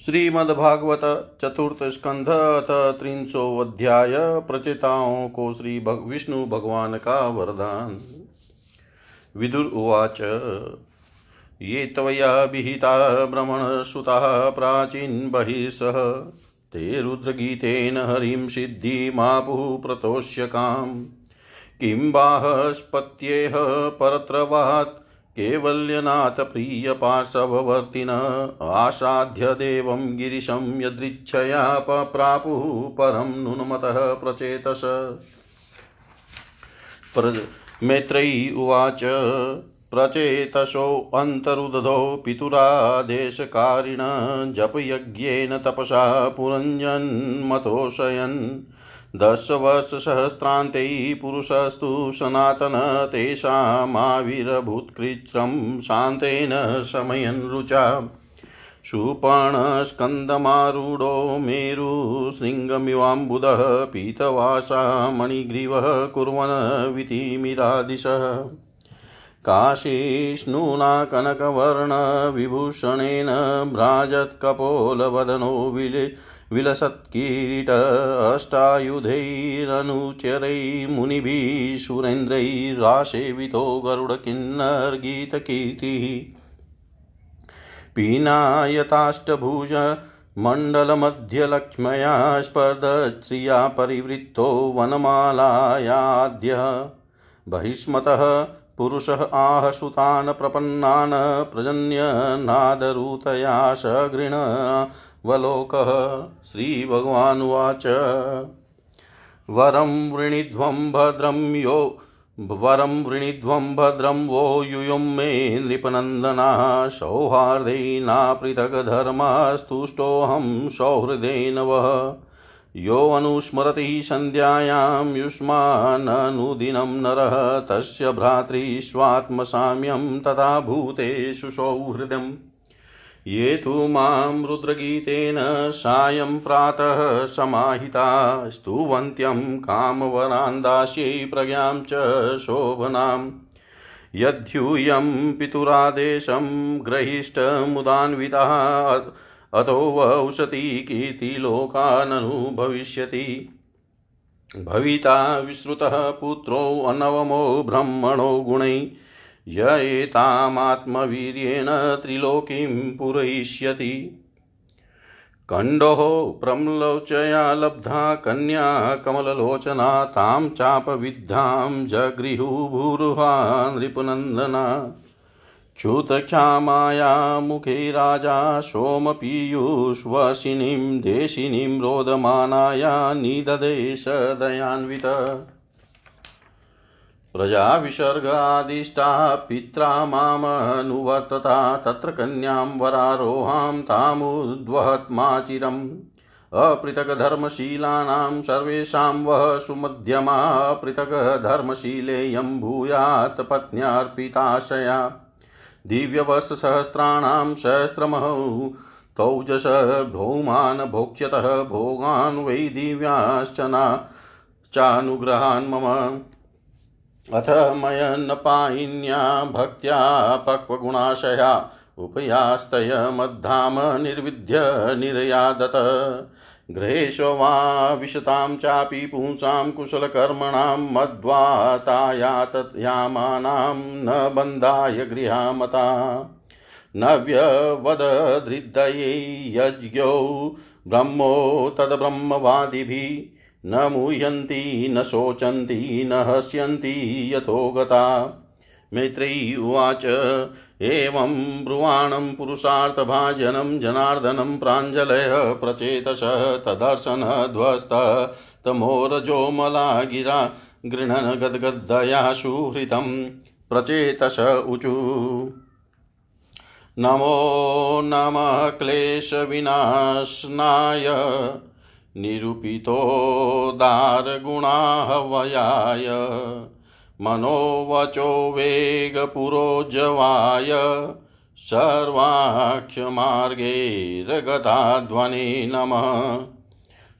श्रीमद्भागवत चतुर्थ स्कंध अथ त्रिंशो अध्याय प्रचेताओं को श्री भग, विष्णु भगवान का वरदान। विदुर उवाच ये त्वया विहिता भ्रमणसुताः प्राचीन बहिषः ते रुद्रगीतेन हरिं सिद्धिमापुः प्रतोष्यकाम्। किं बाहस्पत्येह परत्रवात् केवल्यनाथ प्रियपाशववर्तिन आसाध्य देवं गिरिशं यदृच्छया प्रापुः परं नुन्मतः प्रचेतस। मैत्रेयी उवाच प्रचेतसोऽन्तरुदधो पितुरादेशकारिण जपयज्ञेन तपसा पुरञ्जन्मतोषयन्। दशवर्षसहस्रान्ते पुरुषस्तु सनातन तेषामाविरभूत्कृत्रं शान्तेन शमयन् रुचा। शूपणस्कन्दमारूढो मेरुशृङ्गमिवाम्बुदः पीतवासा मणिग्रीवः कुर्वन् वितिमिरादिशः। काशीष्णुना कनकवर्णविभूषणेन भ्राजत्कपोलवदनो विले विलसत्कीरीट अष्टायुधैरनुचरैः मुनिभिः सुरेन्द्रैरासेवितो गरुडकिन्नर्गीतकीर्तिः पीनायताष्टभुज मण्डलमध्यलक्ष्म्या स्पर्धश्रिया परिवृत्तो वनमालायाद्य बहिष्मतः पुरुषः आह सुतान् प्रपन्नान् प्रजन्यनादरूतया सगृण वलोकः श्रीभगवानुवाच। वरं वृणीध्वं भद्रं यो वरं वृणीध्वं भद्रं वो यूयं मे नृपनन्दना। सौहार्देनापृथग्धर्मास्तुष्टोऽहं सौहृदेन वः योऽनुस्मरति सन्ध्यायां युष्माननुदिनं नरः, तस्य भ्रातृष्वात्मसाम्यं तथा भूतेषु सौहृदम्। ये तु माँ रुद्रगीतेन सायं प्रातः समाहिता, स्तुवन्त्यं कामवरान्दास्यै प्रज्ञां च शोभनाम्। यद्यूयं पितुरादेशं ग्रहीष्टमुदान्वितः अतो वौषति कीर्तिलोकाननुभविष्यति भविता विश्रुतः पुत्रोऽनवमो ब्रह्मणो गुणैः य एतामात्मवीर्येण त्रिलोकीं पूरयिष्यति। कण्डोः प्रम्लोचया लब्धा, कन्या कमललोचना, तां चापविद्धां जगृहुभूरुहा नृपनन्दना च्युतक्षामाया मुखे राजा सोमपीयूष्वशिनीं देशिनीं, रोदमानाया निददेश दयान्वित प्रजाविसर्गादिष्टा पित्रा मामनुवर्तता, तत्र कन्यां वरारोहां तामुद्वहत्माचिरम्। अपृथक्धर्मशीलानां सर्वेषां वः सुमध्यमा पृथक्धर्मशीलेयं भूयात् पत्न्यार्पिताशया। दिव्यवर्षसहस्राणां सहस्रमहौ तौजस भौमान् भोक्ष्यतः भोगान् वै दिव्याश्चना चानुग्रहान् मम अथ मयन्नपायिन्या भक्त्या पक्वगुणाशया उपयास्तयमद्धाम निर्विद्य निर्यादत। गृहेषु वा विशतां चापि पुंसां कुशलकर्मणां मद्वातायातयामानां न बन्धाय गृहामता। नव्यवदधृदये यज्ञौ ब्रह्मो तद्ब्रह्मवादिभिः न मुह्यन्ति, न शोचन्ति, न हस्यन्ति यथो गता मैत्रेयी उवाच। एवं ब्रुवाणं पुरुषार्थभाजनं जनार्दनं प्राञ्जलयः प्रचेतस तदर्शनध्वस्तमोरजोमला गिरा गृह्णन् गद्गद्दया सुहृतं प्रचेतस ऊचु नमो नमः क्लेशविनाशनाय। निरूपितोदारगुणाहवयाय मनोवचो वेगपुरोजवाय सर्वाख्यमार्गैर्गताध्वने नमः।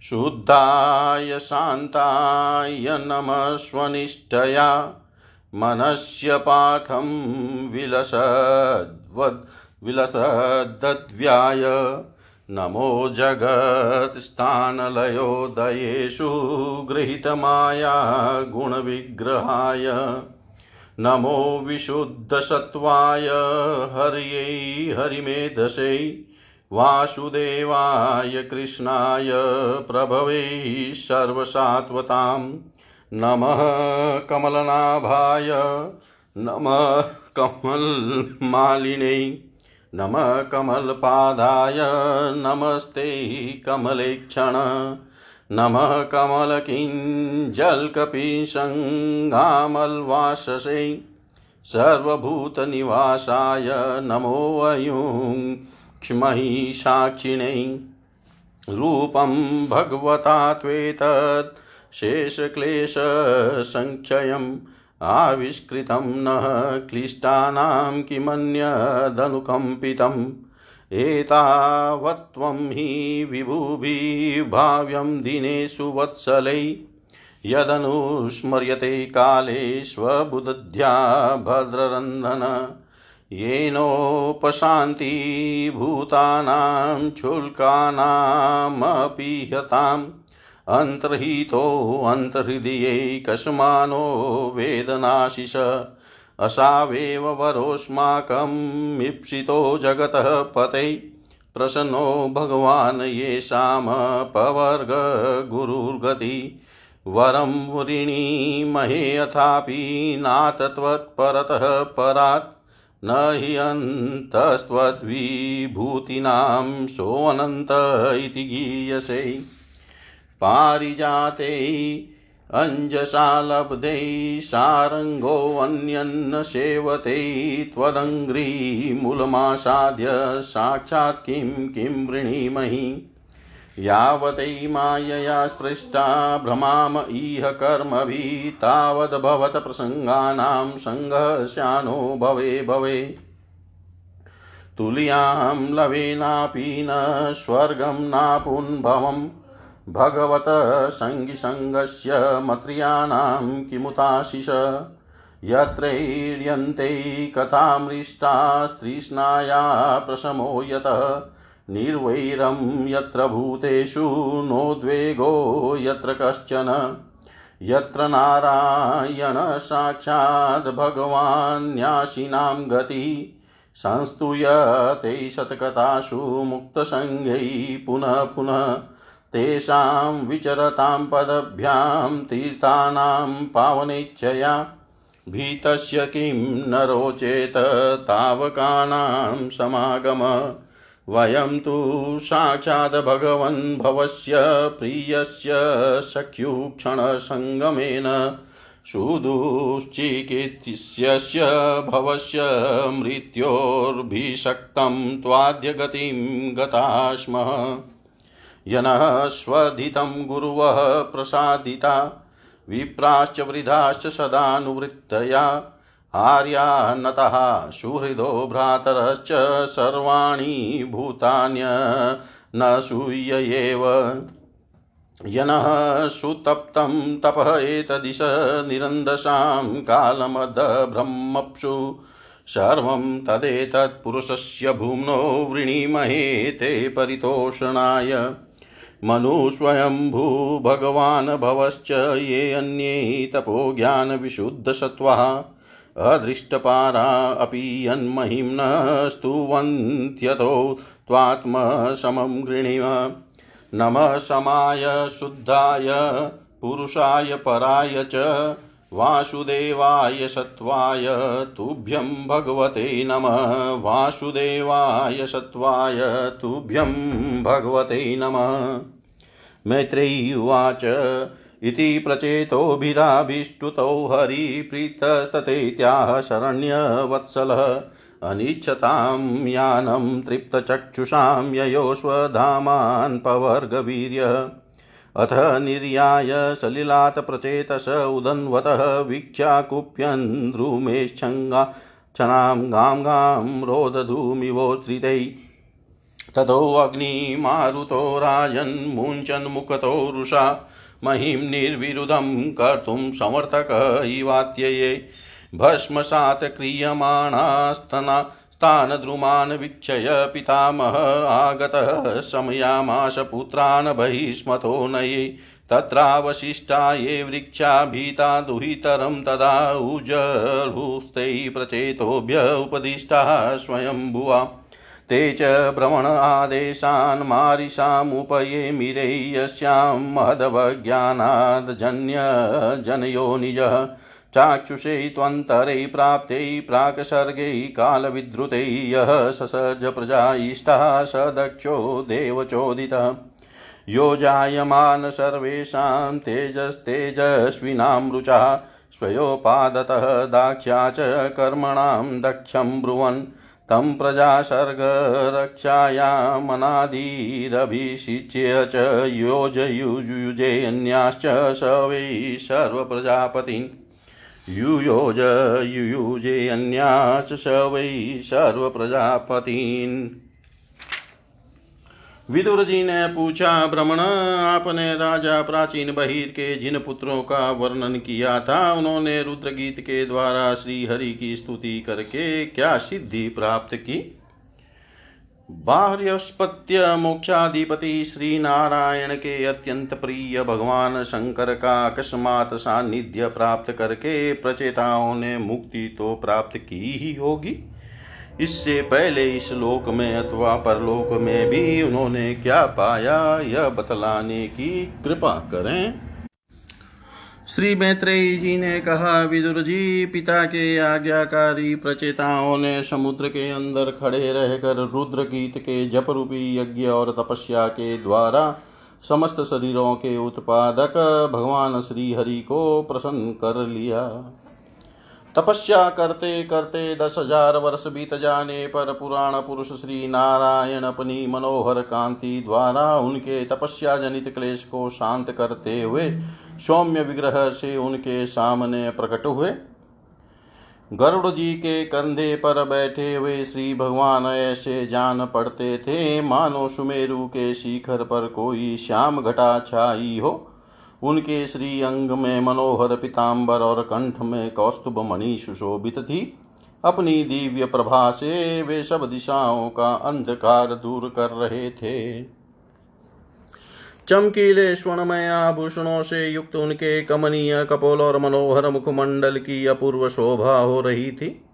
शुद्धाय शान्ताय नमस्वनिष्ठया मनस्य पाथं विलसद्वद् विलसद्दद्व्याय नमो जगत्स्थानलयोदयेषु गृहीतमाया गुणविग्रहाय। नमो विशुद्धसत्त्वाय हर्यै हरिमेधसै वासुदेवाय कृष्णाय प्रभवे सर्वसात्वतां नमः कमलनाभाय, नमः कमलमालिनै। नमः कमलपादाय, नमस्ते कमलेक्षण। नमः कमलकिञ्जल्कपिसङ्गामल्वाससे सर्वभूतनिवासाय नमो अयुं क्ष्महि साक्षिणै। रूपं भगवता त्वेतत् शेषक्लेशसङ्क्षयम् आविष्कृतं नः क्लिष्टानां किमन्यदनुकम्पितम्। एतावत्त्वं हि विभुभिभाव्यं दिनेषु वत्सलै यदनुस्मर्यते काले स्वबुद्ध्या भद्ररन्धन येनोपशान्ति भूतानां क्षुल्कानामपि हताम् अन्तर्हितोऽन्तर्हृदयैकस्मानो वेदनाशिष। असावेव वरोऽस्माकं मीप्सितो जगतः पते। प्रसन्नो भगवान् येषामपवर्गगुरुर्गति वरं वृणीमहे अथापि नाथ त्वत्परतः परात्। न हि अन्तस्त्वद्विभूतीनां सोऽनन्त इति गीयसे। पारिजाते अञ्जसा लब्धे सारङ्गोऽन्यन्न सेवते त्वदङ्घ्रिमूलमासाद्य साक्षात् किं किं वृणीमहि? यावतै मायया स्पृष्टा भ्रमाम इह कर्मभिः तावद्भवत प्रसङ्गानां सङ्घर्षानो भवे भवे। तुल्यां लवेनापि न स्वर्गं नापुन्भवम्। भगवत सङ्गिसङ्गस्य मत्र्याणां किमुताशिष? यत्रैर्यन्ते कथामृष्टास्तृष्णाया प्रशमो यतः। निर्वैरं यत्र भूतेषु नोद्वेगो यत्र कश्चन। यत्र नारायण साक्षात् भगवान्याशिनां संस्तूयते शतकथासु मुक्तसङ्गै पुनः पुनः। तेषां विचरतां पदभ्यां तीर्थानां पावनेच्छया भीतस्य किं न रोचेत तावकानां समागम। वयं तु साक्षात् भगवन् भवस्य प्रियस्य सख्युक्षणसङ्गमेन सुदुश्चिकित्स्यस्य भवस्य मृत्योर्भिषक्तं त्वाद्यगतिं गता स्मः यनः स्वधितं गुरुवः प्रसादिता, विप्राश्च वृद्धाश्च सदानुवृत्तया आर्या नतः सुहृदो भ्रातरश्च सर्वाणि भूतान्य सूय एव। यनः सुतप्तं तपः एतदिश निरन्दशां कालमदब्रह्मप्सु सर्वं तदेतत्पुरुषस्य भूम्नो वृणीमहे ते परितोषणाय। मनुस्वयंभू भगवान् भवश्च ये अन्ये तपोज्ञानविशुद्धसत्त्वाः अदृष्टपारा अपि यन्महिम्न स्तुवन्त्यतो त्वात्मसमं गृणीम। नमः समाय शुद्धाय पुरुषाय पराय च वासुदेवाय सत्त्वाय तुभ्यं भगवते नमः। वासुदेवाय सत्त्वाय तुभ्यं भगवते नमः। मैत्रेयी उवाच। इति प्रचेतोभिराभिष्टुतो हरिप्रीतस्ततेत्याह शरण्यवत्सलः। अनिच्छतां यानं तृप्तचक्षुषां ययोष्वधामान् पवर्गवीर्यः। अथ निर्याय सलिलात् प्रचेतस उदन्वतः वीक्ष्याकुप्यन् द्रुमेच्छङ्गा क्षणां गां गां रोदधूमिवोत्थितै। ततोऽग्निमारुतो राजन्मुञ्चन्मुखतो रुषा महिं निर्विरुदं कर्तुं समर्थक इवात्यये। भस्मसात् क्रियमाणास्तना तान् द्रुमान् वीक्षय पितामह आगतः शमयामाश पुत्रान् नये। तत्रावशिष्टा ये वृक्षा भीता दुहितरं तदा उजरुस्तैः प्रचेतोभ्य उपदिष्टाः स्वयंभुवा। ते च भ्रमण आदेशान् मारिषामुपये मिरे यस्यां महदवज्ञानादजन्यजनयो निजः। चाक्षुषे त्वन्तरे प्राप्ते प्राक्सर्गे कालविद्रुते यः ससर्ज प्रजा इष्टः स दक्षो देवचोदितः। यो जायमान सर्वेषां तेजस्तेजस्विनां रुचः। स्वयोपादतः दाक्ष्या च कर्मणां दक्षं ब्रुवन्। तं प्रजासर्गरक्षायामनादिरभिषिच्य च योजयुयुजेऽन्याश्च स वै सर्वप्रजापतिन्। युयोज युयुजेऽन्याश्च स वै सर्वप्रजापतीन्। विदुर जी ने पूछा भ्रमण आपने राजा प्राचीन बहिर के जिन पुत्रों का वर्णन किया था, उन्होंने रुद्र गीत के द्वारा श्री हरि की स्तुति करके क्या सिद्धि प्राप्त की? बाह्यस्पत्य मोक्षाधिपति श्री नारायण के अत्यंत प्रिय भगवान शंकर का अकस्मात सानिध्य प्राप्त करके प्रचेताओं ने मुक्ति तो प्राप्त की ही होगी। इससे पहले इस लोक में अथवा परलोक में भी उन्होंने क्या पाया, यह बतलाने की कृपा करें। श्री मैत्रेयी जी ने कहा, विदुर जी, पिता के आज्ञाकारी प्रचेताओं ने समुद्र के अंदर खड़े रहकर रुद्र गीत के जप रूपी यज्ञ और तपस्या के द्वारा समस्त शरीरों के उत्पादक भगवान श्री हरि को प्रसन्न कर लिया। तपस्या करते करते दस हज़ार वर्ष बीत जाने पर पुराण पुरुष श्री नारायण अपनी मनोहर कांति द्वारा उनके तपस्या जनित क्लेश को शांत करते हुए सौम्य विग्रह से उनके सामने प्रकट हुए। गरुड़ जी के कंधे पर बैठे हुए श्री भगवान ऐसे जान पड़ते थे, मानो सुमेरु के शिखर पर कोई श्याम घटा छाई हो। उनके श्री अंग में मनोहर पिताम्बर और कंठ में कौस्तुभ मणि सुशोभित थी। अपनी दिव्य प्रभा से वे सब दिशाओं का अंधकार दूर कर रहे थे। चमकीले स्वर्णमय आभूषणों से युक्त उनके कमनीय कपोल और मनोहर मुखमंडल की अपूर्व शोभा हो रही थी।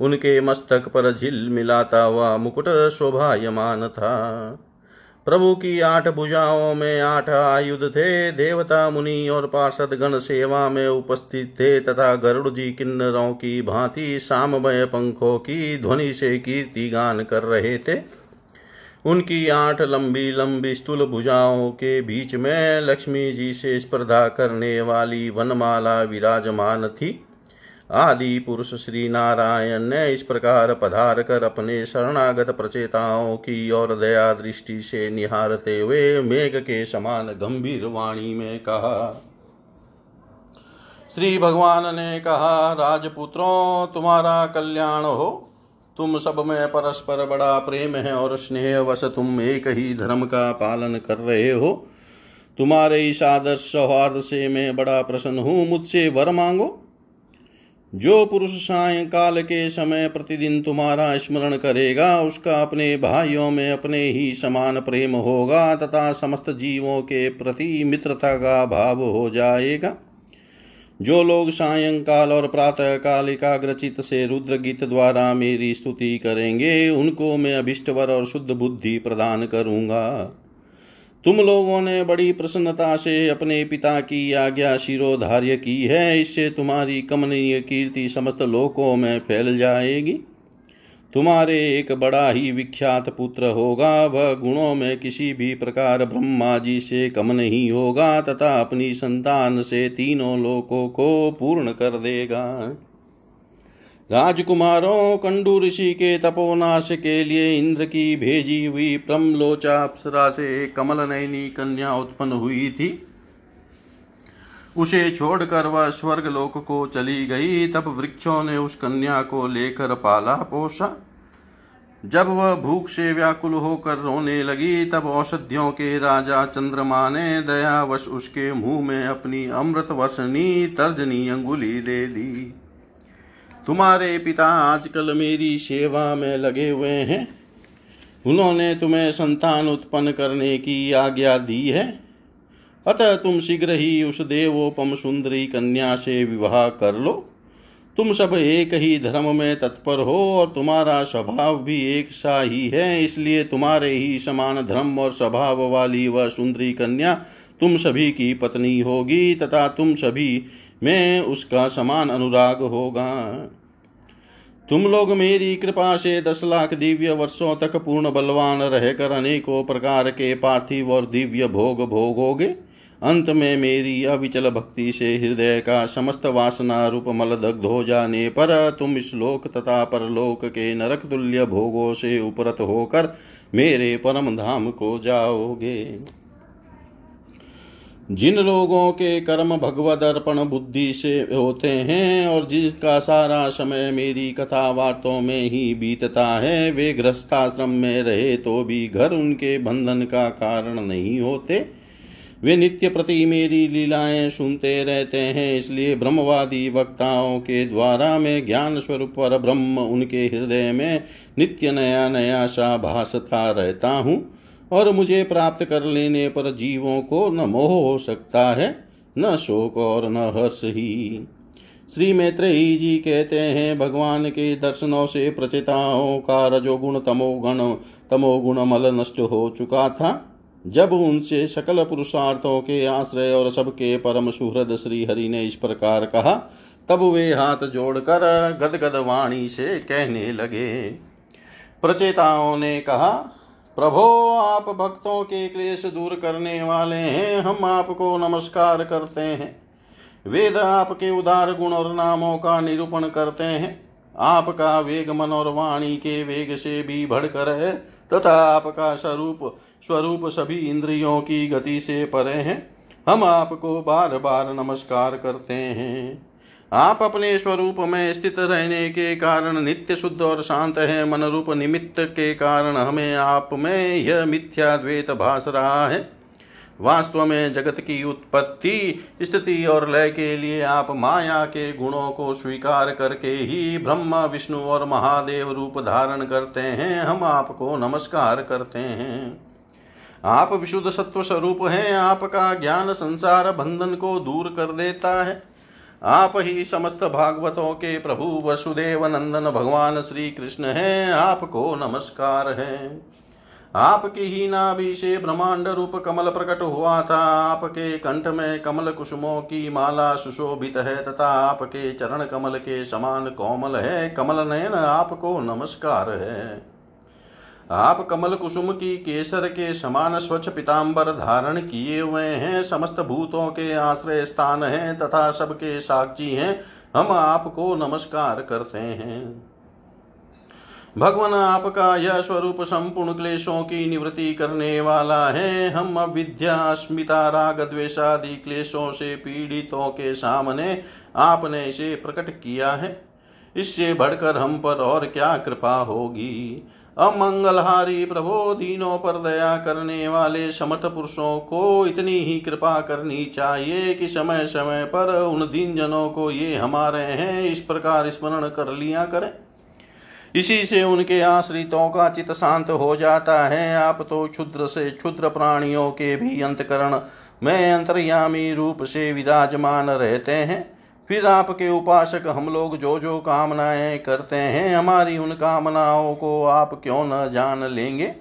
उनके मस्तक पर झिल मिलाता हुआ मुकुट शोभायमान था। प्रभु की आठ भुजाओं में आठ आयुध थे, देवता, मुनि और पार्षद गण सेवा में उपस्थित थे, तथा गरुड़ जी किन्नरों की भांति साममय पंखों की ध्वनि से कीर्ति गान कर रहे थे। उनकी आठ लंबी लंबी स्थूल भुजाओं के बीच में लक्ष्मी जी से स्पर्धा करने वाली वनमाला विराजमान थी। आदि पुरुष श्री नारायण ने इस प्रकार पधार कर अपने शरणागत प्रचेताओं की और दया दृष्टि से निहारते हुए मेघ के समान गंभीर वाणी में कहा, श्री भगवान ने कहा, राजपुत्रों, तुम्हारा कल्याण हो। तुम सब में परस्पर बड़ा प्रेम है और स्नेह वश तुम एक ही धर्म का पालन कर रहे हो। तुम्हारे इस आदर्श सौहार्द से मैं बड़ा प्रसन्न हूँ। मुझसे वर मांगो। जो पुरुष सायंकाल के समय प्रतिदिन तुम्हारा स्मरण करेगा, उसका अपने भाइयों में अपने ही समान प्रेम होगा, तथा समस्त जीवों के प्रति मित्रता का भाव हो जाएगा। जो लोग सायंकाल और प्रातः काल एकाग्रचित से रुद्र गीत द्वारा मेरी स्तुति करेंगे, उनको मैं अभिष्टवर और शुद्ध बुद्धि प्रदान करूँगा। तुम लोगों ने बड़ी प्रसन्नता से अपने पिता की आज्ञा शिरोधार्य की है, इससे तुम्हारी कमनीय कीर्ति समस्त लोकों में फैल जाएगी। तुम्हारे एक बड़ा ही विख्यात पुत्र होगा, वह गुणों में किसी भी प्रकार ब्रह्मा जी से कम नहीं होगा, तथा अपनी संतान से तीनों लोकों को पूर्ण कर देगा। राजकुमारों, कंडू ऋषि के तपोनाश के लिए इंद्र की भेजी हुई प्रमलोचा अप्सरा से कमल नयनी कन्या उत्पन्न हुई थी। उसे छोड़कर वह स्वर्ग लोक को चली गई, तब वृक्षों ने उस कन्या को लेकर पाला पोषा जब वह भूख से व्याकुल होकर रोने लगी, तब औषधियों के राजा चंद्रमा ने दयावश उसके मुँह में अपनी अमृत वर्षणी तर्जनी अंगुली दे दी। तुम्हारे पिता आजकल मेरी सेवा में लगे हुए हैं। उन्होंने तुम्हें संतान उत्पन्न करने की आज्ञा दी है। अतः तुम शीघ्र ही उस देवोपम सुंदरी कन्या से विवाह कर लो। तुम सब एक ही धर्म में तत्पर हो और तुम्हारा स्वभाव भी एक सा ही है। इसलिए तुम्हारे ही समान धर्म और स्वभाव वाली वह वा सुंदरी कन्या तुम सभी की पत्नी होगी तथा तुम सभी में उसका समान अनुराग होगा। तुम लोग मेरी कृपा से दस लाख दिव्य वर्षों तक पूर्ण बलवान रहकर अनेकों प्रकार के पार्थिव और दिव्य भोग भोगोगे। अंत में मेरी अविचल भक्ति से हृदय का समस्त वासना रूप मल दग्ध हो जाने पर तुम इस लोक तथा परलोक के नरक तुल्य भोगों से उपरत होकर मेरे परम धाम को जाओगे। जिन लोगों के कर्म भगवद अर्पण बुद्धि से होते हैं और जिसका सारा समय मेरी कथा वार्तों में ही बीतता है, वे गृहस्थाश्रम में रहे तो भी घर उनके बंधन का कारण नहीं होते। वे नित्य प्रति मेरी लीलाएँ सुनते रहते हैं, इसलिए ब्रह्मवादी वक्ताओं के द्वारा मैं ज्ञान स्वरूप पर ब्रह्म उनके हृदय में नित्य नया नया सा भासता रहता हूँ। और मुझे प्राप्त कर लेने पर जीवों को न मोह हो सकता है, न शोक और न हर्ष ही। श्री मैत्रेयी जी कहते हैं, भगवान के दर्शनों से प्रचेताओं का रजोगुण तमोगुण तमोगुण मल नष्ट हो चुका था। जब उनसे सकल पुरुषार्थों के आश्रय और सबके परम सुहृद श्री हरि ने इस प्रकार कहा, तब वे हाथ जोड़कर गदगद वाणी से कहने लगे। प्रचेताओं ने कहा प्रभो, आप भक्तों के क्लेश दूर करने वाले हैं। हम आपको नमस्कार करते हैं। वेद आपके उदार गुण और नामों का निरूपण करते हैं। आपका वेग मन और वाणी के वेग से भी बढ़कर है, तथा आपका स्वरूप स्वरूप सभी इंद्रियों की गति से परे हैं। हम आपको बार बार नमस्कार करते हैं। आप अपने स्वरूप में स्थित रहने के कारण नित्य शुद्ध और शांत है मन रूप निमित्त के कारण हमें आप में यह मिथ्या द्वेत भास रहा है। वास्तव में जगत की उत्पत्ति, स्थिति और लय के लिए आप माया के गुणों को स्वीकार करके ही ब्रह्मा, विष्णु और महादेव रूप धारण करते हैं, हम आपको नमस्कार करते हैं। आप विशुद्ध सत्व स्वरूप हैं, आपका ज्ञान संसार बंधन को दूर कर देता है। आप ही समस्त भागवतों के प्रभु वसुदेव नंदन भगवान श्री कृष्ण हैं, आपको नमस्कार है। आपकी ही नाभि से ब्रह्मांड रूप कमल प्रकट हुआ था, आपके कंठ में कमल कुसुमों की माला सुशोभित है तथा आपके चरण कमल के समान कोमल है। कमल नयन, आपको नमस्कार है। आप कमल कुसुम की केसर के समान स्वच्छ पिताम्बर धारण किए हुए हैं, समस्त भूतों के आश्रय स्थान हैं तथा सबके साक्षी हैं, हम आपको नमस्कार करते हैं। भगवान आपका यह स्वरूप संपूर्ण क्लेशों की निवृत्ति करने वाला है। हम अविद्या, अस्मिता, राग द्वेषादि क्लेशों से पीड़ितों के सामने आपने इसे प्रकट किया है। इससे बढ़कर हम पर और क्या कृपा होगी? अमंगलहारी प्रभो, दीनों पर दया करने वाले समर्थ पुरुषों को इतनी ही कृपा करनी चाहिए कि समय समय पर उन दीन जनों को ये हमारे हैं, इस प्रकार स्मरण कर लिया करें। इसी से उनके आश्रितों का चित शांत हो जाता है। आप तो क्षुद्र से क्षुद्र प्राणियों के भी अंतकरण में अंतर्यामी रूप से विराजमान रहते हैं। फिर आपके उपासक हम लोग जो जो कामनाएँ करते हैं, हमारी उन कामनाओं को आप क्यों न जान लेंगे?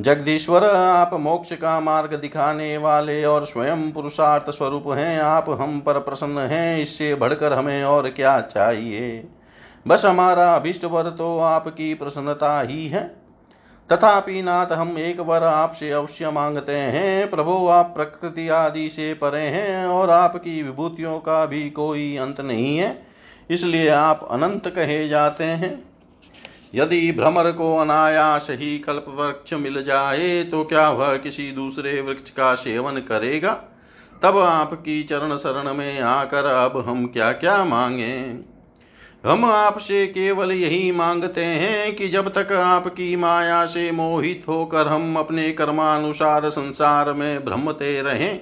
जगदीश्वर, आप मोक्ष का मार्ग दिखाने वाले और स्वयं पुरुषार्थ स्वरूप हैं, आप हम पर प्रसन्न हैं, इससे बढ़कर हमें और क्या चाहिए? बस हमारा अभिष्ट वर तो आपकी प्रसन्नता ही है। तथापि नाथ हम एक वर आपसे अवश्य मांगते हैं, प्रभु आप प्रकृति आदि से परे हैं और आपकी विभूतियों का भी कोई अंत नहीं है, इसलिए आप अनंत कहे जाते हैं। यदि भ्रमर को अनायास ही कल्प वृक्ष मिल जाए तो क्या वह किसी दूसरे वृक्ष का सेवन करेगा? तब आपकी चरण शरण में आकर अब हम क्या क्या मांगे? हम आपसे केवल यही मांगते हैं कि जब तक आपकी माया से मोहित होकर हम अपने कर्मानुसार संसार में भ्रमते रहें,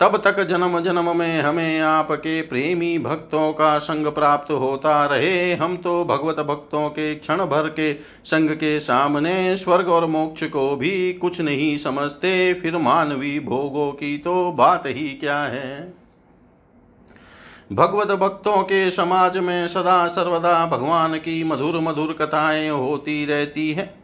तब तक जन्म जन्म में हमें आपके प्रेमी भक्तों का संग प्राप्त होता रहे। हम तो भगवत भक्तों के क्षण भर के संग के सामने स्वर्ग और मोक्ष को भी कुछ नहीं समझते। फिर मानवी भोगों की तो बात ही क्या है? भगवत भक्तों के समाज में सदा सर्वदा भगवान की मधुर मधुर कथाएँ होती रहती है।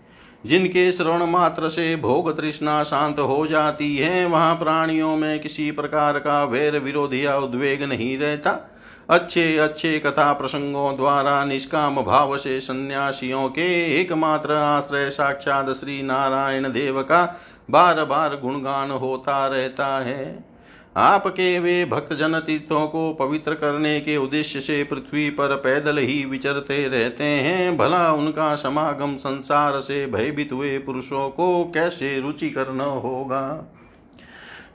जिनके श्रवण मात्र से भोग तृष्णा शांत हो जाती है, वहाँ प्राणियों में किसी प्रकार का वैर विरोध या उद्वेग नहीं रहता। अच्छे अच्छे कथा प्रसंगों द्वारा निष्काम भाव से सन्यासियों के एकमात्र आश्रय साक्षात श्री नारायण देव का बार बार गुणगान होता रहता है। आपके वे भक्तजन तीर्थों को पवित्र करने के उद्देश्य से पृथ्वी पर पैदल ही विचरते रहते हैं। भला उनका समागम संसार से भयभीत हुए पुरुषों को कैसे रुचि करना होगा?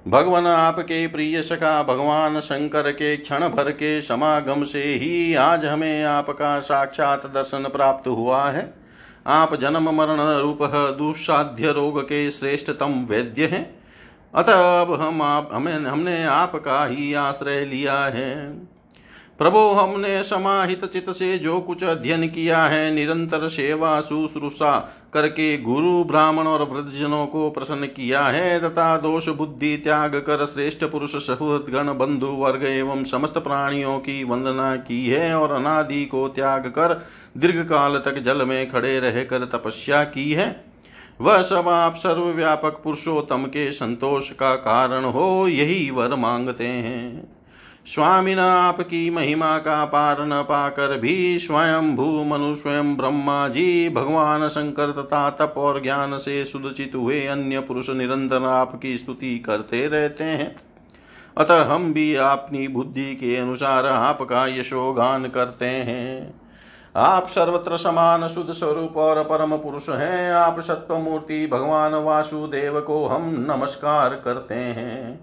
भगवान आपके प्रिय सखा, भगवान शंकर के क्षण भर के समागम से ही आज हमें आपका साक्षात दर्शन प्राप्त हुआ है। आप जन्म मरण रूप दुस्साध्य रोग के श्रेष्ठतम वैद्य हैं। अतः अब हम आप, हमें, हमने आपका ही आश्रय लिया है। प्रभु, हमने समाहित चित से जो कुछ अध्ययन किया है, निरंतर सेवा, शुश्रूषा करके गुरु, ब्राह्मण और वृद्धजनों को प्रसन्न किया है, तथा दोष, बुद्धि, त्याग कर श्रेष्ठ पुरुष सहुत गण, बंधु, वर्ग एवं समस्त प्राणियों की वंदना की है और अनादि को त्याग कर दीर्घ काल तक जल में खड़े रहकर तपस्या की है। वह सब आप सर्वव्यापक पुरुषोत्तम के संतोष का कारण हो, यही वर मांगते हैं। स्वामी आपकी महिमा का पार न पाकर भी स्वयं भू मनु स्वयं ब्रह्मा जी, भगवान शंकर तथा तप और ज्ञान से सुदचित हुए अन्य पुरुष निरंतर आपकी स्तुति करते रहते हैं। अतः हम भी अपनी बुद्धि के अनुसार आपका यशोगान करते हैं। आप सर्वत्र समान शुद्ध स्वरूप और परम पुरुष हैं। आप सत्व मूर्ति भगवान वासुदेव को हम नमस्कार करते हैं।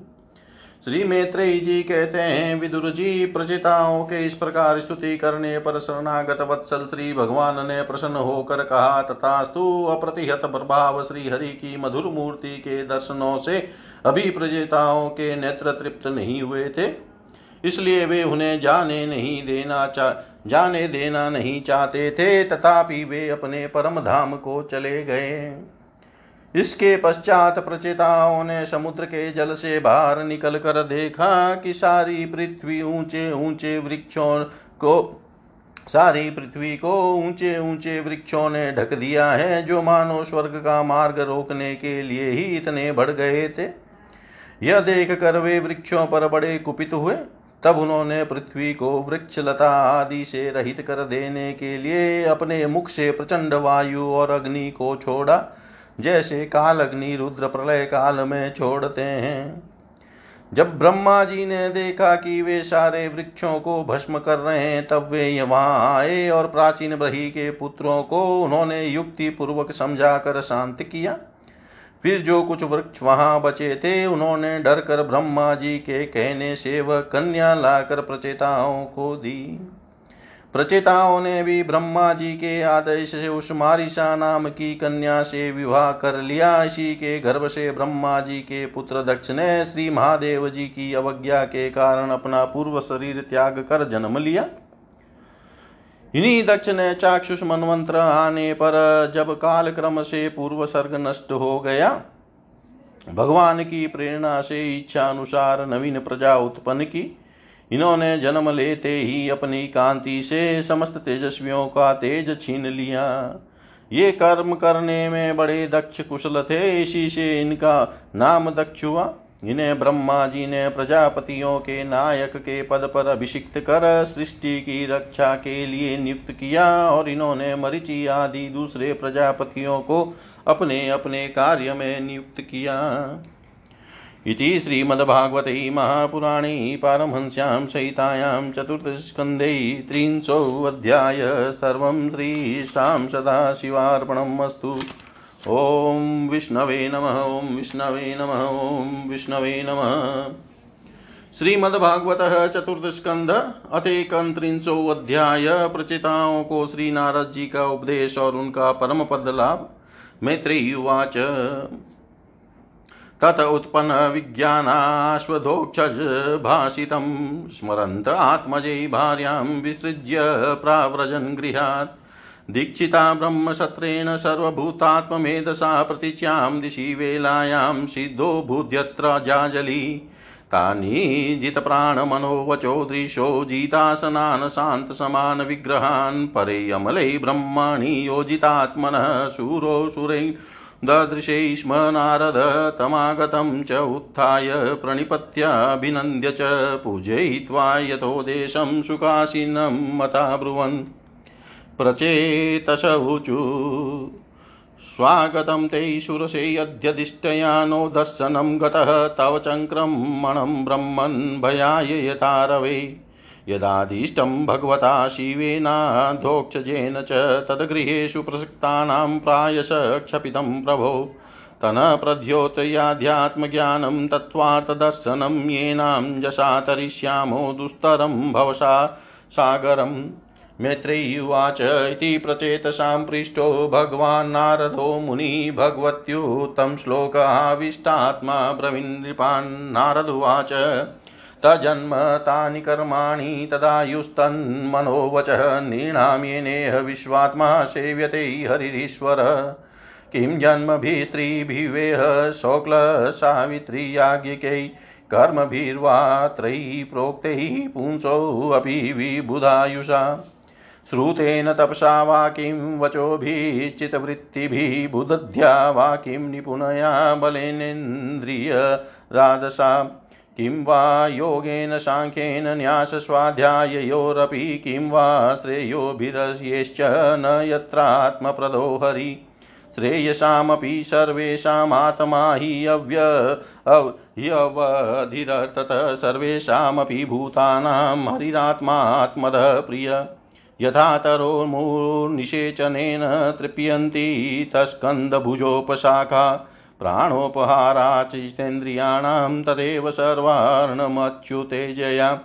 श्री मैत्रेयी जी कहते हैं, विदुर जी प्रचिताओं के इस प्रकार स्तुति करने पर शरणागत वत्सल श्री भगवान ने प्रसन्न होकर कहा तथा स्तु अप्रतिहत प्रभाव श्री हरि की मधुर मूर्ति के दर्शनों से अभी प्रजेताओं के नेत्र तृप्त नहीं हुए थे। इसलिए वे उन्हें जाने नहीं देना चा जाने देना नहीं चाहते थे, तथापि वे अपने परम धाम को चले गए। इसके पश्चात प्रचेताओं ने समुद्र के जल से बाहर निकल कर देखा कि सारी पृथ्वी ऊँचे ऊँचे वृक्षों को, सारी पृथ्वी को ऊँचे ऊँचे वृक्षों ने ढक दिया है, जो मानो स्वर्ग का मार्ग रोकने के लिए ही इतने बढ़ गए थे। यह देख कर वे वृक्षों पर बड़े कुपित हुए। तब उन्होंने पृथ्वी को वृक्ष लता आदि से रहित कर देने के लिए अपने मुख से प्रचंड वायु और अग्नि को छोड़ा, जैसे काल अग्नि रुद्र प्रलय काल में छोड़ते हैं। जब ब्रह्मा जी ने देखा कि वे सारे वृक्षों को भस्म कर रहे हैं, तब वे वहाँ आए और प्राचीन ब्रही के पुत्रों को उन्होंने युक्ति पूर्वक समझा कर शांत किया। फिर जो कुछ वृक्ष वहाँ बचे थे, उन्होंने डर कर ब्रह्मा जी के कहने से वह कन्या लाकर प्रचेताओं को दी। प्रचेताओं ने भी ब्रह्मा जी के आदेश से उस मारिशा नाम की कन्या से विवाह कर लिया। इसी के गर्भ से ब्रह्मा जी के पुत्र दक्ष ने श्री महादेव जी की अवज्ञा के कारण अपना पूर्व शरीर त्याग कर जन्म लिया। इन्हीं दक्ष ने चाक्षुष मनमंत्र आने पर जब काल क्रम से पूर्व सर्ग नष्ट हो गया, भगवान की प्रेरणा से इच्छा अनुसार नवीन प्रजा उत्पन्न की। इन्होंने जन्म लेते ही अपनी कांति से समस्त तेजस्वियों का तेज छीन लिया। ये कर्म करने में बड़े दक्ष कुशल थे, इसी से इनका नाम दक्ष हुआ। इन्हें ब्रह्मा जी ने प्रजापतियों के नायक के पद पर अभिषिक्त कर सृष्टि की रक्षा के लिए नियुक्त किया और इन्होंने मरिचि आदि दूसरे प्रजापतियों को अपने अपने कार्य में नियुक्त किया। इति श्रीमद्भागवते महापुराणे पारमहंस्यां सहितायां चतुर्थस्कन्धे त्रिंशोऽध्याय सर्वं श्रीशां सदाशिवार्पणम् अस्तु। ॐ विष्णवे नमः ॐ विष्णवे नमः ॐ विष्णवे नमः। श्रीमद्भागवत चतुर्थ स्कंध अतेकंत्रिंशो अध्याय प्रचिताओं को श्री नारद जी का उपदेश और उनका परम पद लाभ मैत्रेयुवाच तत उत्पन्नविज्ञानाश्वधोक्षज भाषितं स्मरन्त आत्मजै भार्यां विसृज्य प्राव्रजन् गृहात्। दीक्षिता ब्रह्मसत्रेण सर्वभूतात्ममेधसा प्रतीच्यां दिशि वेलायां सिद्धो भूद्यत्र जाजली। तानि जितप्राणमनोवचो दृशो जितासनान् शान्तसमानविग्रहान् परे अमलै ब्रह्माणि योजितात्मनः शूरो सुरै ददृशे स्म नारद तमागतं च उत्थाय प्रणिपत्याभिनन्द्य च पूजयित्वा यतो देशं सुखासीनं मता ब्रुवन् प्रचेतस ऊचु स्वागतं ते सुरसे यद्यधिष्ठयानो दर्शनं गतः तव चङ्क्रमणं ब्रह्मन् भयाय यतारवे। यदादिष्टं भगवता शिवेनाधोक्षजेन च तद्गृहेषु प्रसक्तानां प्रायश क्षपितं प्रभो। तनप्रद्योतयाध्यात्मज्ञानं तत्त्वार्थदर्शनं येनां जशा तरिष्यामो दुस्तरं भवसा सागरम्। मैत्रेयुवाच इति प्रचेतसां पृष्टो भगवान् नारदो मुनि भगवत्युत्तम श्लोक आविष्टात्मा ब्रवीन्नृपान् नारदुवाच तजन्म तानि कर्माणि, तदायुस्तन्मनोवचः नृणाम्येनेह विश्वात्मा सेव्यते हरिरीश्वर। किं जन्मभिस्त्रीभिवेह शौक्लसावित्र्याज्ञिकै कर्मभिर्वा त्रयी प्रोक्तैः पुंसोऽपि विबुधायुषा। श्रुतेन तपसा वा किं वचोभिश्चितवृत्तिभिः बुदध्या वा किं निपुणया बलेनेन्द्रियराधसा किं वा योगेन साङ्ख्येन न्यासस्वाध्याययोरपि, किं वा श्रेयोभिरयेश्च न यत्रात्मप्रदो हरि श्रेयसामपि सर्वेषामात्मा हि अव्य ह्यवधिरर्थत सर्वेषामपि भूतानां हरिरात्मात्मदः प्रिय। यथा तरोर्मुनिषेचनेन तृप्यन्ति तस्कन्दभुजोपशाखा प्राणोपहाराचितेन्द्रियाणां तदेव सर्वार्णमच्युतेजया।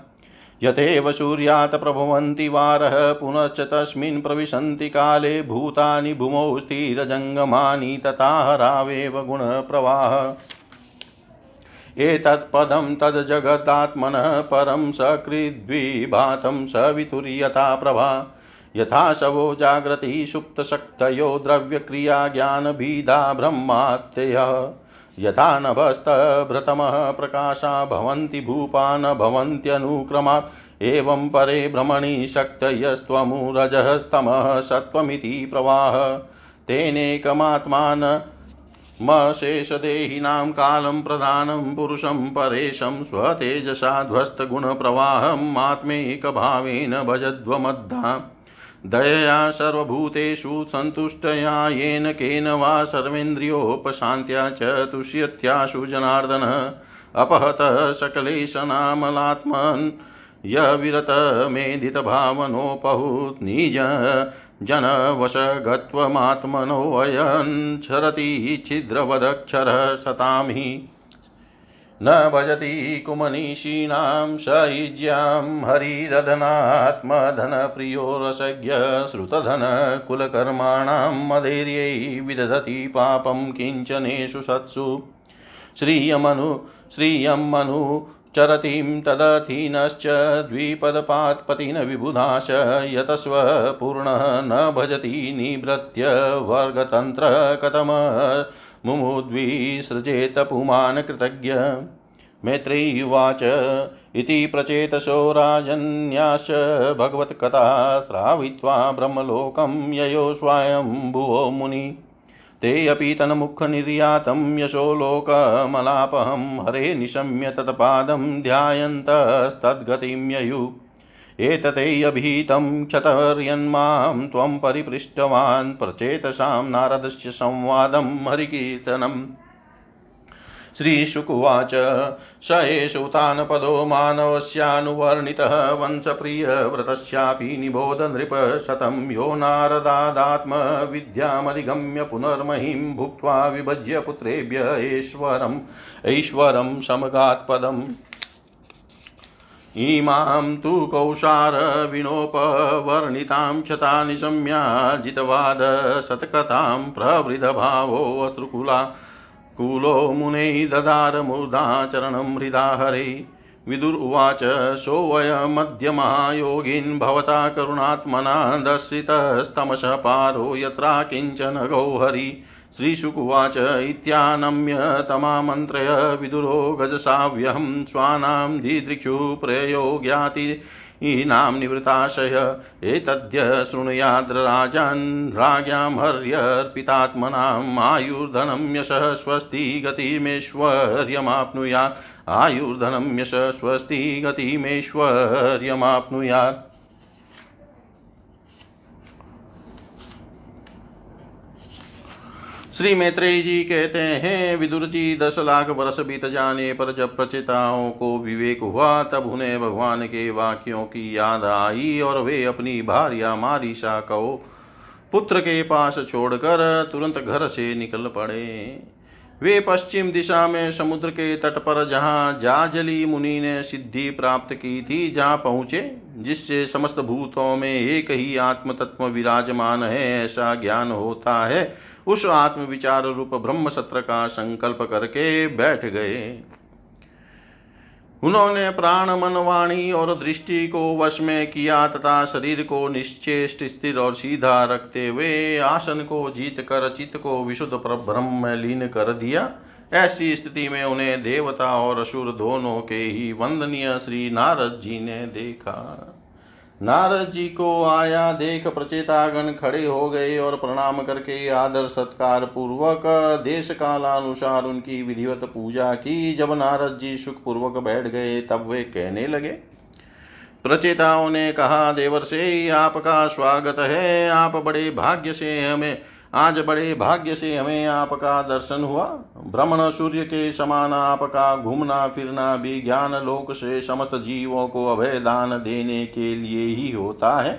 यथेव सूर्यात् प्रभवन्ति वारः, पुनश्च तस्मिन् प्रविशन्ति काले भूतानि, भूमौ स्थिरजङ्गमानि तथा हरावेव गुणप्रवाह। एतत्पदं तज्जगदात्मनः परं सकृद्विभातं सवितुर्यथा प्रभा। यथा शवो जाग्रति सुप्तशक्तयो द्रव्यक्रियाज्ञानभीदा ब्रह्मात्ययः यथा नभस्तभृतमः प्रकाशा भवन्ति भूपा न भवन्त्यनुक्रमात्। एवं परे भ्रमणि शक्तयस्त्वमुरजस्तमः सत्त्वमिति प्रवाह। तेनेकमात्मान मशेषदेहिनां कालं प्रधानं पुरुषं परेशं स्वतेजसा ध्वस्तगुणप्रवाहम् आत्मैकभावेन भजध्वमद्धा। दयया सर्वभूतेषु सन्तुष्टया येन केन वा सर्वेन्द्रियोपशान्त्या च तुष्यत्याशु जनार्दन। अपहतः सकलेशनामलात्मन् यविरतमेधितभावनोपहुत्। निज जनवशगत्वमात्मनोऽयन् छरति छिद्रवदक्षरः सतां हि। न भजति कुमनीषीणां सयुज्यां हरिरधनात्मधनप्रियो रसज्ञ श्रुतधनकुलकर्माणां मधैर्यै विदधति पापं किञ्चनेषु सत्सु। श्रियमनु श्रियं मनु चरतीं तदर्थीनश्च द्विपदपात्पतिन विबुधाश यतस्व पूर्णः न भजति निभृत्य वर्गतन्त्र कथम मुमुद्विसृजेत पुमान् कृतज्ञ। मैत्रेयुवाच इति प्रचेतसो राजन्याश्च भगवत्कथा श्रावित्वा ब्रह्मलोकं ययो स्वायम्भुवो मुनि। ते अपि तन्मुखनिर्यातं यशो लोकमलापहं हरे निशम्य तत्पादं ध्यायन्तस्तद्गतिं ययु। एततेऽभिहितं क्षतर्यन्मां त्वं परिपृष्टवान् प्रचेतसां नारदस्य संवादं हरिकीर्तनम्। श्रीशुकुवाच। स एष उतानपदो मानवस्यानुवर्णितः वंशप्रियव्रतस्यापि निबोध नृप यो नारदादात्मविद्यामधिगम्य पुनर्महिं भुक्त्वा विभज्य पुत्रेभ्य ऐश्वरम्, ऐश्वरं समगात्पदम्। इमां तु कौशारविणोपवर्णितां क्षता निशम्या जितवाद शतकथां प्रवृधभावोऽश्रुकुला कुलो मुने ददार मुदाचरणं हृदा हरे विदुर्वाच सोऽयमध्यमा योगिन् भवता करुणात्मना दर्शितस्तमसः पारो यत्रा किंचन गौहरि। श्रीशुकुवाच, इत्यानम्य तमामन्त्रय विदुरो गजसाव्यहं स्वानां दिदृक्षु प्रयोग्याति नाम निवृताशय। एतद्य शृणुयाद्रराजान् राज्ञां हर्यर्पितात्मनाम् आयुर्धनं यशः स्वस्ति गतिमेश्वर्यमाप्नुयात्। आयुर्धनं यशः स्वस्ति गतिमेश्वर्यमाप्नुयात्। श्री मैत्रेय जी कहते हैं, विदुर जी, दस लाख वर्ष बीत जाने पर जब प्रचेताओं को विवेक हुआ, तब उन्हें भगवान के वाक्यों की याद आई और वे अपनी भार्या मारिशा को पुत्र के पास छोड़कर तुरंत घर से निकल पड़े। वे पश्चिम दिशा में समुद्र के तट पर जहाँ जाजली मुनि ने सिद्धि प्राप्त की थी, जहाँ पहुँचे, जिससे समस्त भूतों में एक ही आत्म तत्व विराजमान है, ऐसा ज्ञान होता है। उस आत्म विचार रूप ब्रह्म सत्र का संकल्प करके बैठ गए। उन्होंने प्राण, मन, वाणी और दृष्टि को वश में किया तथा शरीर को निश्चेष्ट, स्थिर और सीधा रखते हुए आसन को जीत कर, चित्त को विशुद्ध ब्रह्म में लीन कर दिया। ऐसी स्थिति में उन्हें देवता और असुर दोनों के ही वंदनीय श्री नारद जी ने देखा। नारद जी को आया, देख प्रचेतागण खड़े हो गए और प्रणाम करके आदर सत्कार पूर्वक देश कालानुसार उनकी विधिवत पूजा की। जब नारद जी सुख पूर्वक बैठ गए, तब वे कहने लगे, प्रचेताओं ने कहा देवर से आपका स्वागत है। आप बड़े भाग्य से हमें आज बड़े भाग्य से हमें आपका दर्शन हुआ। भ्रमण सूर्य के समान आपका घूमना फिरना भी ज्ञान लोक से समस्त जीवों को अभय दान देने के लिए ही होता है।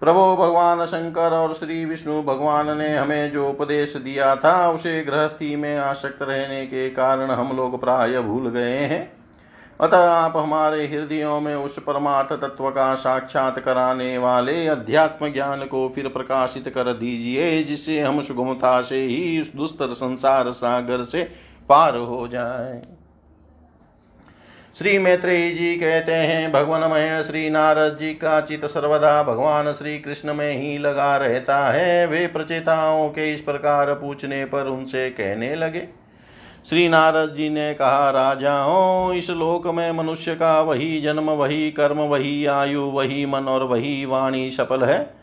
प्रभो भगवान शंकर और श्री विष्णु भगवान ने हमें जो उपदेश दिया था, उसे गृहस्थी में आसक्त रहने के कारण हम लोग प्राय भूल गए हैं। अतः आप हमारे हृदयों में उस परमार्थ तत्व का साक्षात कराने वाले अध्यात्म ज्ञान को फिर प्रकाशित कर दीजिए, जिससे हम सुगमता से ही उस दुस्तर संसार सागर से पार हो जाए। श्री मैत्रेय जी कहते हैं भगवान भगवानमय श्री नारद जी का चित सर्वदा भगवान श्री कृष्ण में ही लगा रहता है। वे प्रचेताओं के इस प्रकार पूछने पर उनसे कहने लगे। श्री नारद जी ने कहा राजाओं इस लोक में मनुष्य का वही जन्म, वही कर्म, वही आयु, वही मन और वही वाणी सफल है,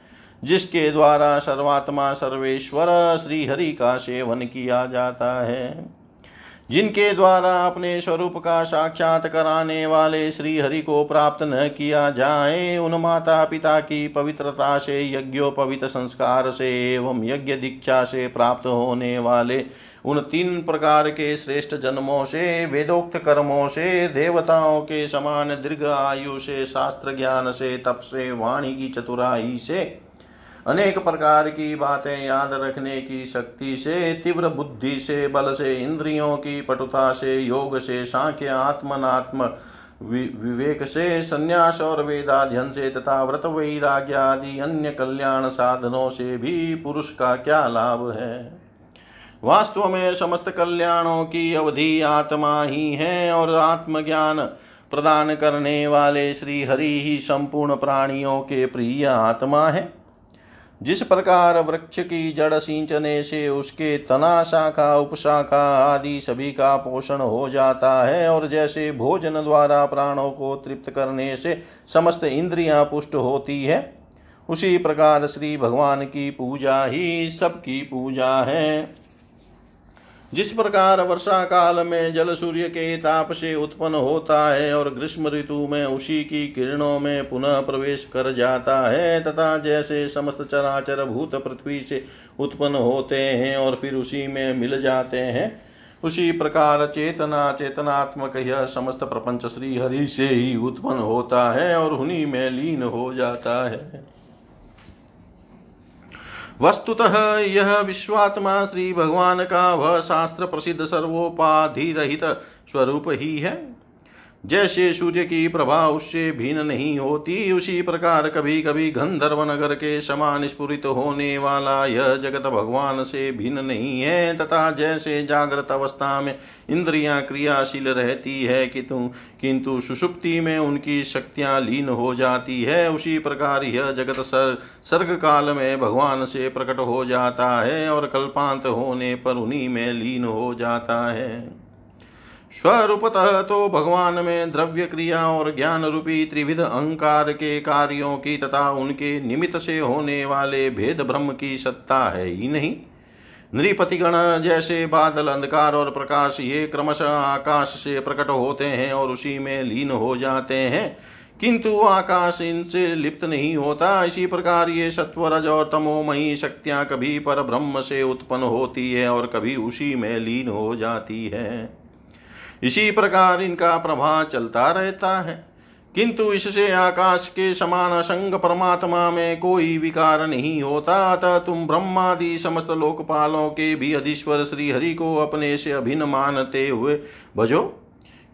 जिसके द्वारा सर्वात्मा, सर्वेश्वर श्री हरि का सेवन किया जाता है। जिनके द्वारा अपने स्वरूप का साक्षात कराने वाले श्री हरि को प्राप्त न किया जाए, उन माता पिता की पवित्रता से, यज्ञोपवित संस्कार से एवं यज्ञ दीक्षा से प्राप्त होने वाले उन तीन प्रकार के श्रेष्ठ जन्मों से, वेदोक्त कर्मों से, देवताओं के समान दीर्घ आयु से शास्त्र ज्ञान से, तप से, वाणी की चतुराई से अनेक प्रकार की बातें याद रखने की शक्ति से, तीव्र बुद्धि से, बल से, इंद्रियों की पटुता से, योग से, सांख्य, आत्मनात्म विवेक से, संन्यास और वेदाध्यन से तथा व्रत, वैराग्य आदि अन्य कल्याण साधनों से भी पुरुष का क्या लाभ है? वास्तव में समस्त कल्याणों की अवधि आत्मा ही है और आत्मज्ञान प्रदान करने वाले श्री हरि ही संपूर्ण प्राणियों के प्रिय आत्मा है। जिस प्रकार वृक्ष की जड़ सिंचने से उसके तना शाखा, उपशाखा आदि सभी का पोषण हो जाता है और जैसे भोजन द्वारा प्राणों को तृप्त करने से समस्त इंद्रियाँ पुष्ट होती है, उसी प्रकार श्री भगवान की पूजा ही सबकी पूजा है। जिस प्रकार वर्षा काल में जल सूर्य के ताप से उत्पन्न होता है और ग्रीष्म ऋतु में उसी की किरणों में पुनः प्रवेश कर जाता है, तथा जैसे समस्त चराचर भूत पृथ्वी से उत्पन्न होते हैं और फिर उसी में मिल जाते हैं, उसी प्रकार चेतना चेतनात्मक यह समस्त प्रपंच श्री हरि से ही उत्पन्न होता है और उन्हीं में लीन हो जाता है। वस्तुतः यह विश्वात्मा श्री भगवान का वह शास्त्र प्रसिद्ध सर्वोपाधि रहित स्वरूप ही है। जैसे सूर्य की प्रभा उससे भिन्न नहीं होती उसी प्रकार कभी कभी गंधर्व नगर के समान स्फुरित होने वाला यह जगत भगवान से भिन्न नहीं है तथा जैसे जागृत अवस्था में इंद्रियाँ क्रियाशील रहती है कि तुम किंतु सुषुप्ति में उनकी शक्तियाँ लीन हो जाती है उसी प्रकार यह जगत सर, सर्ग काल में भगवान से प्रकट हो जाता है और कल्पांत होने पर उन्हीं में लीन हो जाता है। स्वरूपतः तो भगवान में द्रव्य क्रिया और ज्ञान रूपी त्रिविध अहंकार के कार्यों की तथा उनके निमित्त से होने वाले भेद ब्रह्म की सत्ता है ही नहीं। नृपतिगण जैसे बादल अंधकार और प्रकाश, ये क्रमशः आकाश से प्रकट होते हैं और उसी में लीन हो जाते हैं। किंतु आकाश इनसे लिप्त नहीं होता। इसी प्रकार ये सत्वरज और तमोमयी शक्तियाँ कभी पर ब्रह्म से उत्पन्न होती है और कभी उसी में लीन हो जाती है। इसी प्रकार इनका प्रभाव चलता रहता है। किंतु इससे आकाश के समान असंग परमात्मा में कोई विकार नहीं होता, अतः तुम ब्रह्मादि समस्त लोकपालों के भी अधीश्वर श्री हरि को अपने से अभिन्न मानते हुए भजो।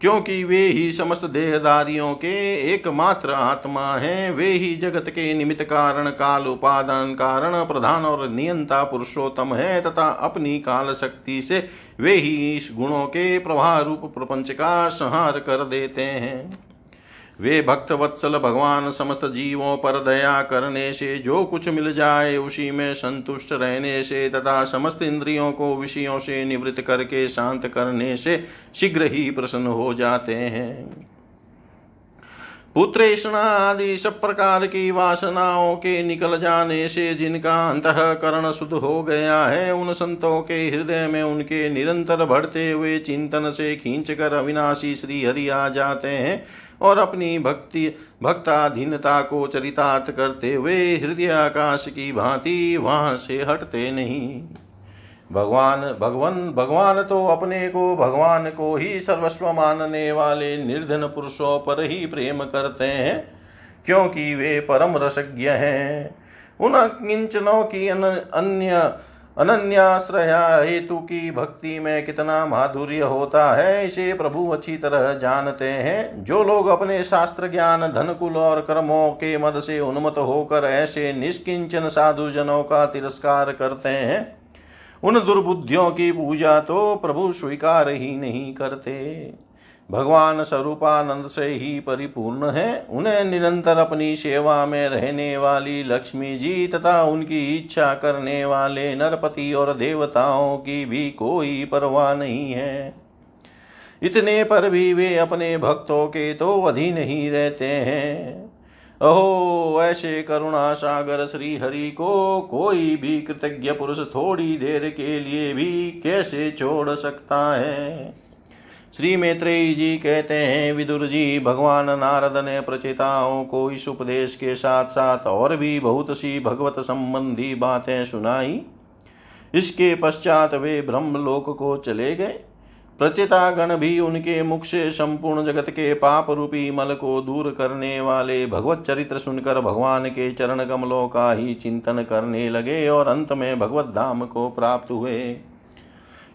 क्योंकि वे ही समस्त देहदारियों के एकमात्र आत्मा हैं, वे ही जगत के निमित्त कारण, काल, उपादान कारण, प्रधान और नियंता पुरुषोत्तम है, तथा अपनी काल शक्ति से वे ही इस गुणों के प्रवाह रूप प्रपंच का संहार कर देते हैं। वे भक्त वत्सल भगवान समस्त जीवों पर दया करने से जो कुछ मिल जाए, उसी में संतुष्ट रहने से तथा समस्त इंद्रियों को विषयों से निवृत्त करके शांत करने से शीघ्र ही प्रसन्न हो जाते हैं। पुत्रेषणा आदि सब प्रकार की वासनाओं के निकल जाने से जिनका अंतकरण शुद्ध हो गया है, उन संतों के हृदय में उनके निरंतर बढ़ते हुए चिंतन से खींच कर अविनाशी श्री हरि आ जाते हैं। और अपनी भक्ति, भक्ताधीनता को चरितार्थ करते हुए हृदय आकाश की भांति वहाँ से हटते नहीं। भगवान भगवान भगवान तो अपने को, भगवान को ही सर्वस्व मानने वाले निर्धन पुरुषों पर ही प्रेम करते हैं, क्योंकि वे परम रसज्ञ हैं। उन किंचनों की अन्य अनन्याश्रया हेतु की भक्ति में कितना माधुर्य होता है, इसे प्रभु अच्छी तरह जानते हैं। जो लोग अपने शास्त्र ज्ञान धन कुल और कर्मों के मद से उन्मत होकर ऐसे निष्किंचन साधुजनों का तिरस्कार करते हैं, उन दुर्बुद्धियों की पूजा तो प्रभु स्वीकार ही नहीं करते। भगवान स्वरूपानंद से ही परिपूर्ण है। उन्हें निरंतर अपनी सेवा में रहने वाली लक्ष्मी जी तथा उनकी इच्छा करने वाले नरपति और देवताओं की भी कोई परवाह नहीं है। इतने पर भी वे अपने भक्तों के तो अधीन ही रहते हैं। अहो, ऐसे करुणा सागर श्री हरि को कोई भी कृतज्ञ पुरुष थोड़ी देर के लिए भी कैसे छोड़ सकता है? श्री मैत्रेयी जी कहते हैं, विदुर जी, भगवान नारद ने प्रचेताओं को इस उपदेश के साथ साथ और भी बहुत सी भगवत संबंधी बातें सुनाई। इसके पश्चात वे ब्रह्मलोक को चले गए। प्रचितागण भी उनके मुख से संपूर्ण जगत के पाप रूपी मल को दूर करने वाले भगवत चरित्र सुनकर भगवान के चरण कमलों का ही चिंतन करने लगे और अंत में भगवत धाम को प्राप्त हुए।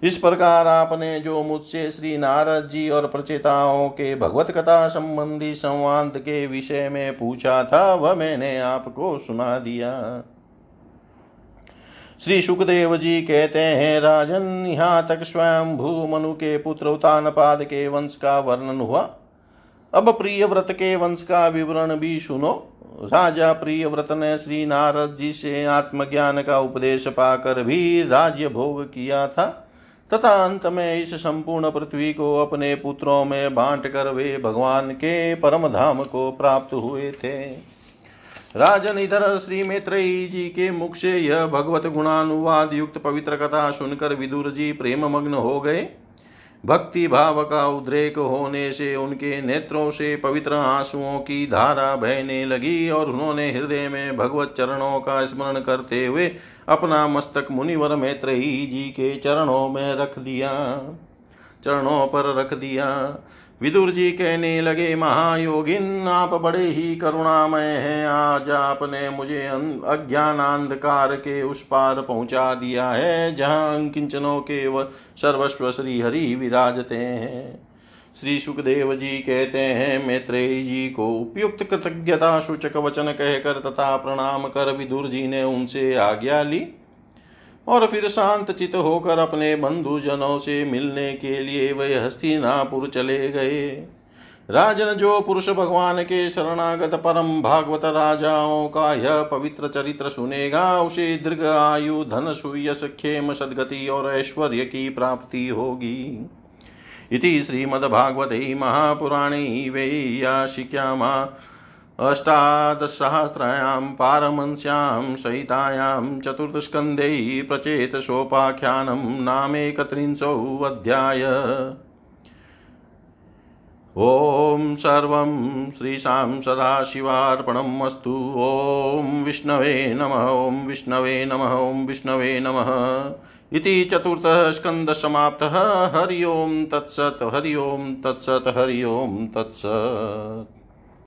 इस प्रकार आपने जो मुझसे श्री नारद जी और प्रचेताओं के भगवत कथा संबंधी संवाद के विषय में पूछा था, वह मैंने आपको सुना दिया। श्री सुखदेव जी कहते हैं, राजन, यहाँ तक स्वयं भू मनु के पुत्र उतानपाद के वंश का वर्णन हुआ। अब प्रिय व्रत के वंश का विवरण भी सुनो। राजा प्रिय व्रत ने श्री नारद जी से आत्मज्ञान का उपदेश पाकर भी राज्य भोग किया था। तथा अंत में इस संपूर्ण पृथ्वी को अपने पुत्रों में बांट कर वे भगवान के परम धाम को प्राप्त हुए थे। राजन इधर श्री मैत्रेयी जी के मुख से यह भगवत गुणानुवाद युक्त पवित्र कथा सुनकर विदुर जी प्रेम मग्न हो गए। भक्ति भाव का उद्रेक होने से उनके नेत्रों से पवित्र आंसुओं की धारा बहने लगी और उन्होंने हृदय में भगवत चरणों का स्मरण करते हुए अपना मस्तक मुनिवर मैत्रेयी जी के चरणों में रख दिया। चरणों पर रख दिया। विदुर जी कहने लगे, महायोगिन, आप बड़े ही करुणामय हैं। आज आपने मुझे अज्ञान अंधकार के उस पार पहुँचा दिया है, जहाँ अंकिंचनों के सर्वस्व श्री हरि विराजते हैं। श्री सुखदेव जी कहते हैं, मैत्रेय जी को उपयुक्त कृतज्ञता सूचक वचन कहकर तथा प्रणाम कर विदुर जी ने उनसे आज्ञा ली। और फिर शांत चित होकर अपने बंधुजनों से मिलने के लिए वे हस्तिनापुर चले गए। राजन जो पुरुष भगवान के शरणागत परम भागवत राजाओं का यह पवित्र चरित्र सुनेगा, उसे दीर्घ आयु, धन सुयस खेम सदगति और ऐश्वर्य की प्राप्ति होगी। इति श्रीमद्भागवते महापुराणे वेयाशिक्यामा अष्टादशसहस्रायां पारमंस्यां सहितायां चतुर्थस्कन्धे प्रचेतसोपाख्यानं नामेकत्रिंशोऽध्याय ॐ सर्वं श्रीशां सदाशिवार्पणम् अस्तु। ॐ विष्णवे नमः, ॐ विष्णवे नमः, ॐ विष्णवे नमः। इति चतुर्थः स्कन्दसमाप्तः। हरि ओं तत्सत्, हरि ओं तत्सत्, हरि ओं तत्सत्।